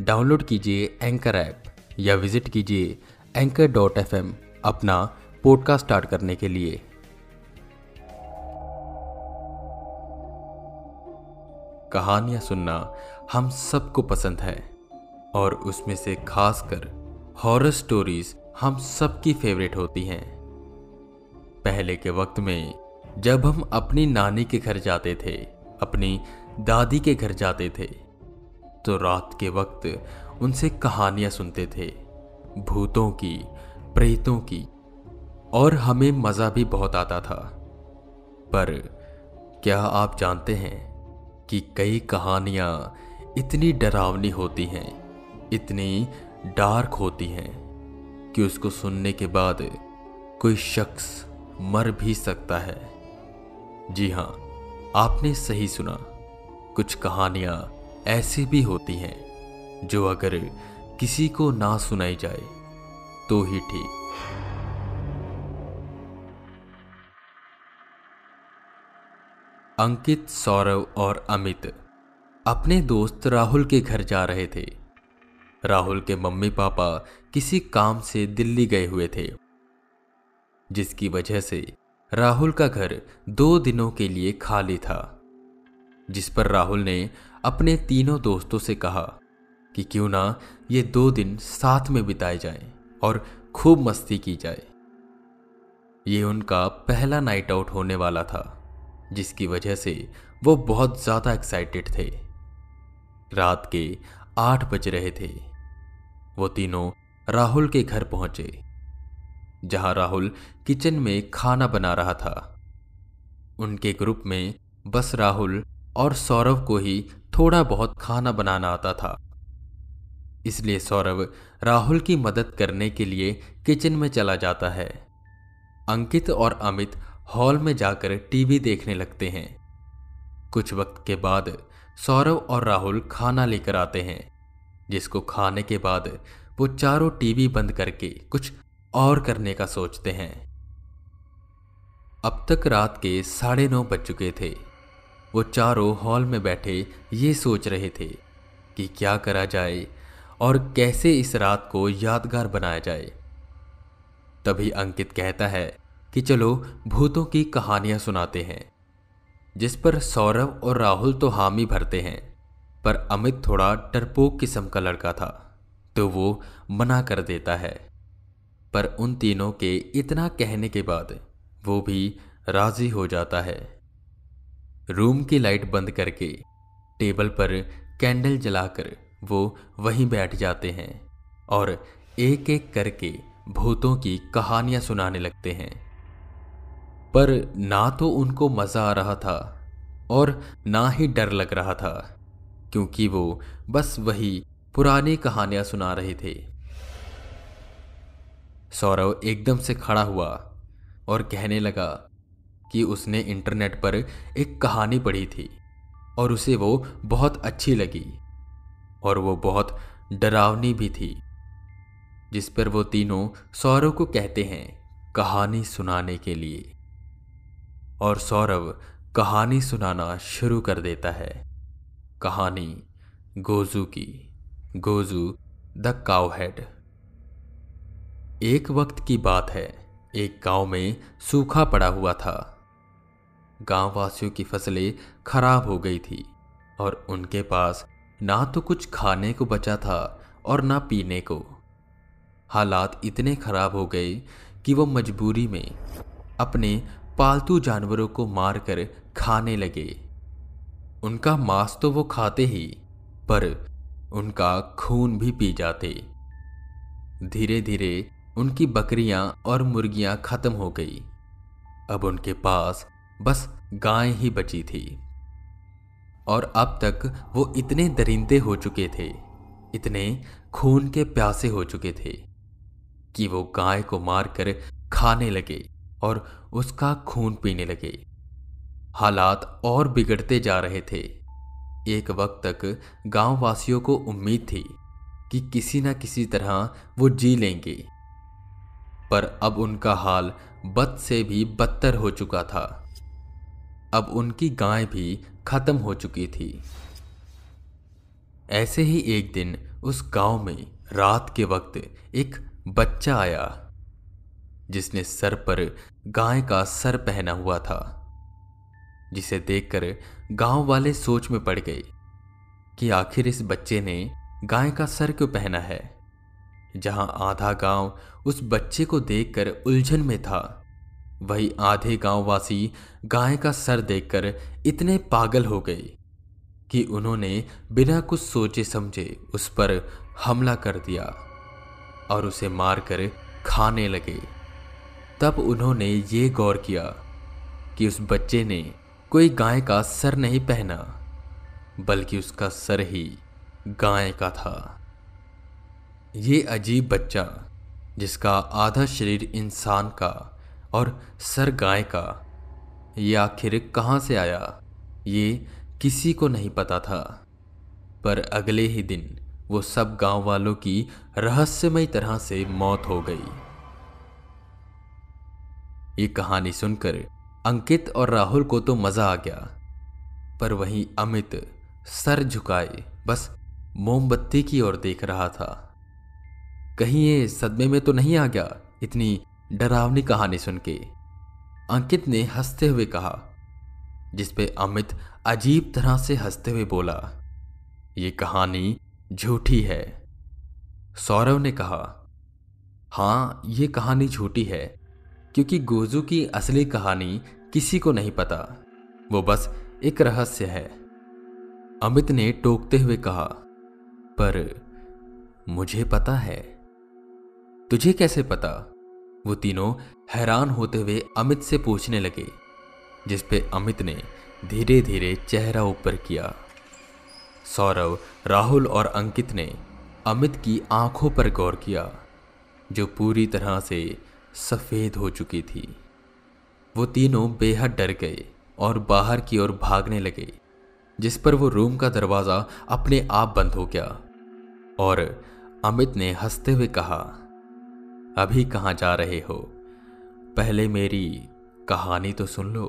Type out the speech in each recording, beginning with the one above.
Download कीजिए anchor app या visit कीजिए एंकर डॉट एफ़ अपना पॉडकास्ट स्टार्ट करने के लिए। कहानियाँ सुनना हम सबको पसंद है और उसमें से खासकर हॉरर स्टोरीज हम सबकी फेवरेट होती हैं। पहले के वक्त में जब हम अपनी नानी के घर जाते थे, अपनी दादी के घर जाते थे तो रात के वक्त उनसे कहानियाँ सुनते थे, भूतों की, प्रेतों की, और हमें मज़ा भी बहुत आता था। पर क्या आप जानते हैं कि कई कहानियाँ इतनी डरावनी होती हैं, इतनी डार्क होती हैं, कि उसको सुनने के बाद कोई शख्स मर भी सकता है? जी हाँ आपने सही सुना। कुछ कहानियाँ ऐसी भी होती हैं, जो अगर किसी को ना सुनाई जाए तो ही ठीक। अंकित, सौरव और अमित अपने दोस्त राहुल के घर जा रहे थे। राहुल के मम्मी पापा किसी काम से दिल्ली गए हुए थे, जिसकी वजह से राहुल का घर दो दिनों के लिए खाली था, जिस पर राहुल ने अपने तीनों दोस्तों से कहा कि क्यों ना ये दो दिन साथ में बिताए जाएँ और खूब मस्ती की जाए। ये उनका पहला नाइट आउट होने वाला था, जिसकी वजह से वो बहुत ज़्यादा एक्साइटेड थे। रात के आठ बज रहे थे। वो तीनों राहुल के घर पहुँचे, जहाँ राहुल किचन में खाना बना रहा था। उनके ग्रुप में बस राहुल और सौरव को ही थोड़ा बहुत खाना बनाना आता था। इसलिए सौरभ राहुल की मदद करने के लिए किचन में चला जाता है। अंकित और अमित हॉल में जाकर टीवी देखने लगते हैं। कुछ वक्त के बाद सौरभ और राहुल खाना लेकर आते हैं, जिसको खाने के बाद वो चारों टीवी बंद करके कुछ और करने का सोचते हैं। अब तक रात के साढ़े नौ बज चुके थे। वो चारों हॉल में बैठे ये सोच रहे थे कि क्या करा जाए और कैसे इस रात को यादगार बनाया जाए। तभी अंकित कहता है कि चलो, भूतों की कहानियाँ सुनाते हैं, जिस पर सौरभ और राहुल तो हामी भरते हैं, पर अमित थोड़ा डरपोक किस्म का लड़का था तो वो मना कर देता है। पर उन तीनों के इतना कहने के बाद वो भी राज़ी हो जाता है। रूम की लाइट बंद करके टेबल पर कैंडल जलाकर वो वहीं बैठ जाते हैं और एक एक करके भूतों की कहानियाँ सुनाने लगते हैं। पर ना तो उनको मज़ा आ रहा था और ना ही डर लग रहा था, क्योंकि वो बस वही पुरानी कहानियाँ सुना रहे थे। सौरव एकदम से खड़ा हुआ और कहने लगा कि उसने इंटरनेट पर एक कहानी पढ़ी थी और उसे वो बहुत अच्छी लगी और वो बहुत डरावनी भी थी, जिस पर वो तीनों सौरव को कहते हैं कहानी सुनाने के लिए। और सौरव कहानी सुनाना शुरू कर देता है। कहानी गोजू की। गोजू, द काउ हेड एक वक्त की बात है। एक गाँव में सूखा पड़ा हुआ था। गाँव वासियों की फ़सलें खराब हो गई थी और उनके पास ना तो कुछ खाने को बचा था और ना पीने को। हालात इतने खराब हो गए कि वो मजबूरी में अपने पालतू जानवरों को मारकर खाने लगे। उनका मांस तो वो खाते ही, पर उनका खून भी पी जाते। धीरे धीरे उनकी बकरियाँ और मुर्गियाँ खत्म हो गई। अब उनके पास बस गाय ही बची थी। और अब तक वो इतने दरिंदे हो चुके थे, इतने खून के प्यासे हो चुके थे, कि वो गाय को मारकर खाने लगे और उसका खून पीने लगे। हालात और बिगड़ते जा रहे थे। एक वक्त तक गाँव वासियों को उम्मीद थी कि किसी न किसी तरह वो जी लेंगे। पर अब उनका हाल बद से भी बदतर हो चुका था। अब उनकी गाय भी खत्म हो चुकी थी। ऐसे ही एक दिन उस गाँव में रात के वक्त एक बच्चा आया, जिसने सर पर गाय का सर पहना हुआ था, जिसे देखकर गाँव वाले सोच में पड़ गए कि आखिर इस बच्चे ने गाय का सर क्यों पहना है, जहाँ आधा गाँव उस बच्चे को देखकर उलझन में था। वही आधे गांववासी गाय का सर देखकर इतने पागल हो गए कि उन्होंने बिना कुछ सोचे समझे उस पर हमला कर दिया और उसे मारकर खाने लगे। तब उन्होंने ये गौर किया कि उस बच्चे ने कोई गाय का सर नहीं पहना, बल्कि उसका सर ही गाय का था। ये अजीब बच्चा, जिसका आधा शरीर इंसान का और सर गाय का, ये आखिर कहाँ से आया? ये किसी को नहीं पता था। पर अगले ही दिन वो सब गाँव वालों की रहस्यमय तरह से मौत हो गई। ये कहानी सुनकर अंकित और राहुल को तो मज़ा आ गया, पर वहीं अमित सर झुकाए, बस मोमबत्ती की ओर देख रहा था। कहीं ये सदमे में तो नहीं आ गया? इतनी डरावनी कहानी सुन के अंकित ने हँसते हुए कहा, जिसपे अमित अजीब तरह से हँसते हुए बोला, ये कहानी झूठी है। सौरव ने कहा, हाँ, ये कहानी झूठी है, क्योंकि गोजू की असली कहानी किसी को नहीं पता, वो बस एक रहस्य है। अमित ने टोकते हुए कहा, पर मुझे पता है। तुझे कैसे पता? वो तीनों हैरान होते हुए अमित से पूछने लगे जिस पे अमित ने धीरे धीरे चेहरा ऊपर किया। सौरव, राहुल और अंकित ने अमित की आँखों पर गौर किया, जो पूरी तरह से सफ़ेद हो चुकी थी। वो तीनों बेहद डर गए और बाहर की ओर भागने लगे, जिस पर वो रूम का दरवाज़ा अपने आप बंद हो गया। और अमित ने हँसते हुए कहा अभी कहाँ जा रहे हो? पहले मेरी कहानी तो सुन लो।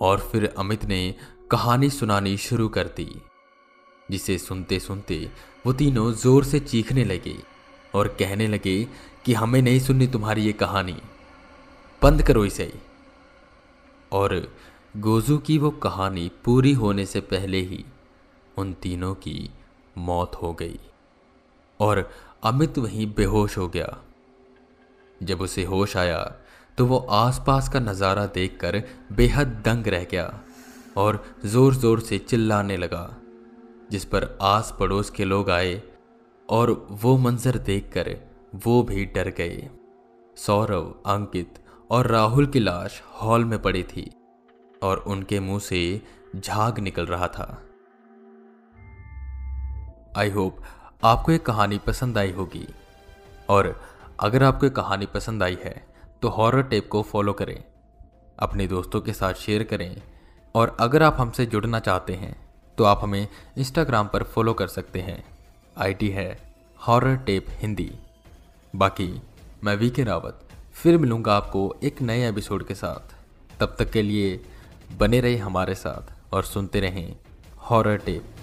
और फिर अमित ने कहानी सुनानी शुरू कर दी, जिसे सुनते सुनते वो तीनों ज़ोर से चीखने लगे और कहने लगे कि हमें नहीं सुननी तुम्हारी ये कहानी। बंद करो इसे। और गोजू की वो कहानी पूरी होने से पहले ही उन तीनों की मौत हो गई। और अमित वहीं बेहोश हो गया। जब उसे होश आया तो वो आसपास का नज़ारा देखकर बेहद दंग रह गया और ज़ोर ज़ोर से चिल्लाने लगा, जिस पर आस पड़ोस के लोग आए और वो मंजर देखकर वो भी डर गए। सौरव, अंकित और राहुल की लाश हॉल में पड़ी थी और उनके मुँह से झाग निकल रहा था। आई होप आपको ये कहानी पसंद आई होगी और अगर आपको कहानी पसंद आई है तो हॉरर टेप को फॉलो करें, अपने दोस्तों के साथ शेयर करें, और अगर आप हमसे जुड़ना चाहते हैं तो आप हमें इंस्टाग्राम पर फॉलो कर सकते हैं। आईडी है हॉरर टेप हिंदी। बाकी, मैं वी के रावत, फिर मिलूँगा आपको एक नए एपिसोड के साथ। तब तक के लिए बने रहे हमारे साथ, और सुनते रहें हॉरर टेप